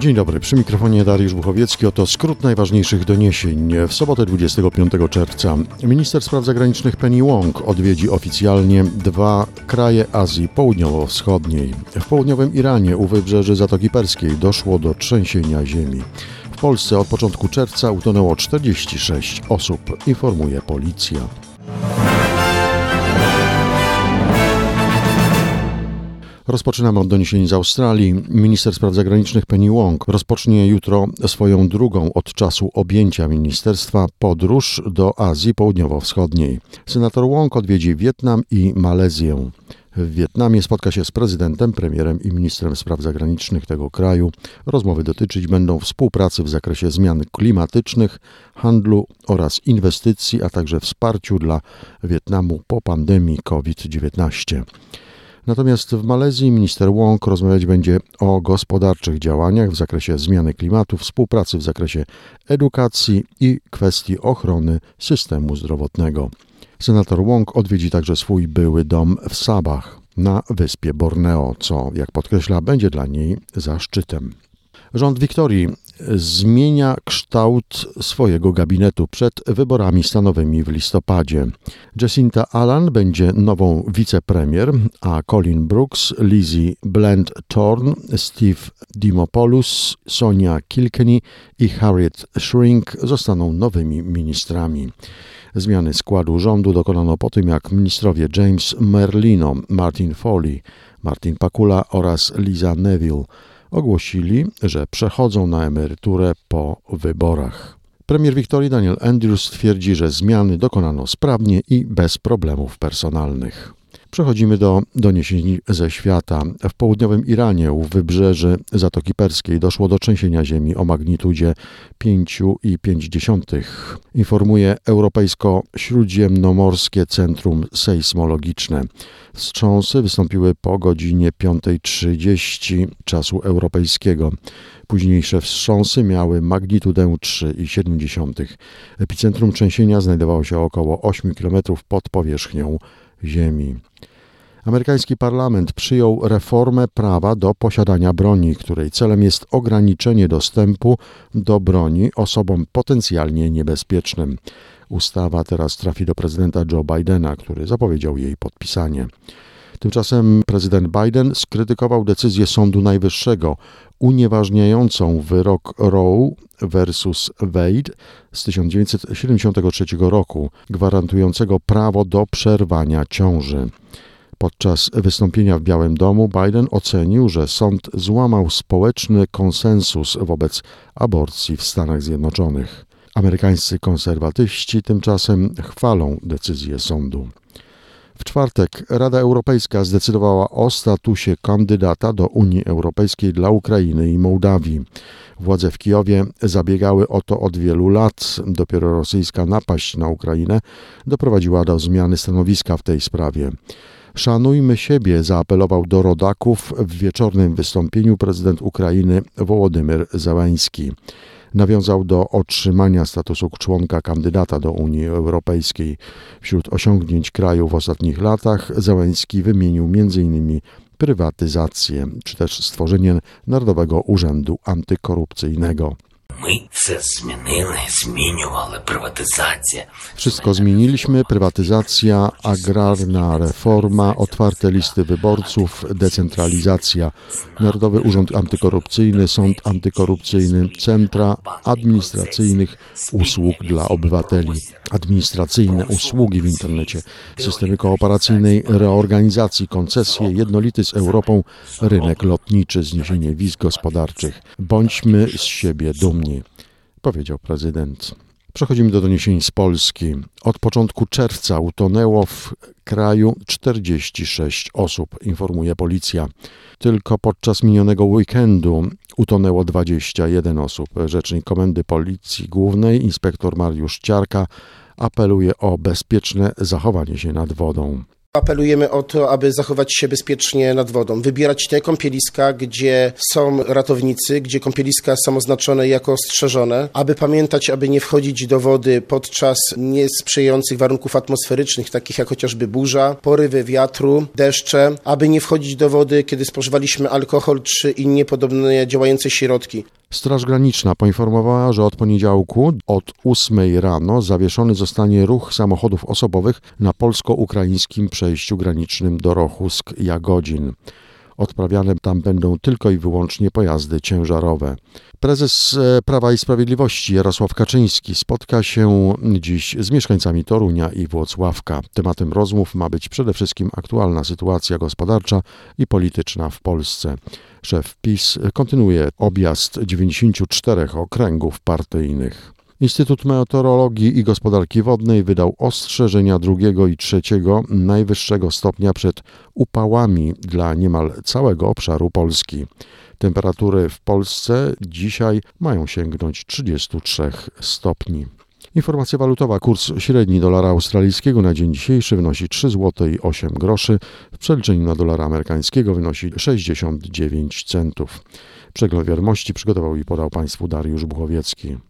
Dzień dobry, przy mikrofonie Dariusz Buchowiecki. Oto skrót najważniejszych doniesień. W sobotę 25 czerwca minister spraw zagranicznych Penny Wong odwiedzi oficjalnie dwa kraje Azji Południowo-Wschodniej. W południowym Iranie u wybrzeży Zatoki Perskiej doszło do trzęsienia ziemi. W Polsce od początku czerwca utonęło 46 osób, informuje policja. Rozpoczynamy od doniesień z Australii. Minister spraw zagranicznych Penny Wong rozpocznie jutro swoją drugą od czasu objęcia ministerstwa podróż do Azji Południowo-Wschodniej. Senator Wong odwiedzi Wietnam i Malezję. W Wietnamie spotka się z prezydentem, premierem i ministrem spraw zagranicznych tego kraju. Rozmowy dotyczyć będą współpracy w zakresie zmian klimatycznych, handlu oraz inwestycji, a także wsparciu dla Wietnamu po pandemii COVID-19. Natomiast w Malezji minister Wong rozmawiać będzie o gospodarczych działaniach w zakresie zmiany klimatu, współpracy w zakresie edukacji i kwestii ochrony systemu zdrowotnego. Senator Wong odwiedzi także swój były dom w Sabach na wyspie Borneo, co, jak podkreśla, będzie dla niej zaszczytem. Rząd Wiktorii zmienia kształt swojego gabinetu przed wyborami stanowymi w listopadzie. Jacinta Allen będzie nową wicepremier, a Colin Brooks, Lizzie Blend Thorne, Steve Dimopoulos, Sonia Kilkenny i Harriet Shrink zostaną nowymi ministrami. Zmiany składu rządu dokonano po tym, jak ministrowie James Merlino, Martin Foley, Martin Pakula oraz Liza Neville ogłosili, że przechodzą na emeryturę po wyborach. Premier Wiktorii Daniel Andrews twierdzi, że zmiany dokonano sprawnie i bez problemów personalnych. Przechodzimy do doniesień ze świata. W południowym Iranie u wybrzeży Zatoki Perskiej doszło do trzęsienia ziemi o magnitudzie 5,5. Informuje Europejsko-Śródziemnomorskie Centrum Sejsmologiczne. Wstrząsy wystąpiły po godzinie 5.30 czasu europejskiego. Późniejsze wstrząsy miały magnitudę 3,7. Epicentrum trzęsienia znajdowało się około 8 km pod powierzchnią Ziemi. Amerykański parlament przyjął reformę prawa do posiadania broni, której celem jest ograniczenie dostępu do broni osobom potencjalnie niebezpiecznym. Ustawa teraz trafi do prezydenta Joe Bidena, który zapowiedział jej podpisanie. Tymczasem prezydent Biden skrytykował decyzję Sądu Najwyższego unieważniającą wyrok Roe versus Wade z 1973 roku, gwarantującego prawo do przerwania ciąży. Podczas wystąpienia w Białym Domu Biden ocenił, że sąd złamał społeczny konsensus wobec aborcji w Stanach Zjednoczonych. Amerykańscy konserwatyści tymczasem chwalą decyzję sądu. W czwartek Rada Europejska zdecydowała o statusie kandydata do Unii Europejskiej dla Ukrainy i Mołdawii. Władze w Kijowie zabiegały o to od wielu lat. Dopiero rosyjska napaść na Ukrainę doprowadziła do zmiany stanowiska w tej sprawie. Szanujmy siebie, zaapelował do rodaków w wieczornym wystąpieniu prezydent Ukrainy Wołodymyr Załański. Nawiązał do otrzymania statusu członka kandydata do Unii Europejskiej. Wśród osiągnięć kraju w ostatnich latach Załański wymienił m.in. prywatyzację, czy też stworzenie Narodowego Urzędu Antykorupcyjnego Ми це змінили, змінювали prywatyzację. Wszystko zmieniliśmy, prywatyzacja, agrarna reforma, otwarte listy wyborców, decentralizacja, Narodowy Urząd Antykorupcyjny, Sąd Antykorupcyjny, centra administracyjnych usług dla obywateli, administracyjne usługi w internecie, systemy kooperacyjnej reorganizacji, koncesje, jednolity z Europą rynek lotniczy, zniesienie wiz gospodarczych. Bądźmy z siebie dumni, powiedział prezydent. Przechodzimy do doniesień z Polski. Od początku czerwca utonęło w kraju 46 osób, informuje policja. Tylko podczas minionego weekendu utonęło 21 osób. Rzecznik Komendy Policji Głównej, inspektor Mariusz Ciarka, apeluje o bezpieczne zachowanie się nad wodą. Apelujemy o to, aby zachować się bezpiecznie nad wodą, wybierać te kąpieliska, gdzie są ratownicy, gdzie kąpieliska są oznaczone jako ostrzeżone, aby pamiętać, aby nie wchodzić do wody podczas niesprzyjających warunków atmosferycznych, takich jak chociażby burza, porywy wiatru, deszcze, aby nie wchodzić do wody, kiedy spożywaliśmy alkohol czy inne podobne działające środki. Straż Graniczna poinformowała, że od poniedziałku od 8 rano zawieszony zostanie ruch samochodów osobowych na polsko-ukraińskim przejściu granicznym Dorochusk-Jagodzin. Odprawiane tam będą tylko i wyłącznie pojazdy ciężarowe. Prezes e, Prawa i Sprawiedliwości Jarosław Kaczyński spotka się dziś z mieszkańcami Torunia i Włocławka. Tematem rozmów ma być przede wszystkim aktualna sytuacja gospodarcza i polityczna w Polsce. Szef PiS kontynuuje objazd 94 okręgów partyjnych. Instytut Meteorologii i Gospodarki Wodnej wydał ostrzeżenia drugiego i trzeciego najwyższego stopnia przed upałami dla niemal całego obszaru Polski. Temperatury w Polsce dzisiaj mają sięgnąć 33 stopni. Informacja walutowa. Kurs średni dolara australijskiego na dzień dzisiejszy wynosi 3 zł i 8 groszy. W przeliczeniu na dolara amerykańskiego wynosi 69 centów. Przegląd wiadomości przygotował i podał Państwu Dariusz Buchowiecki.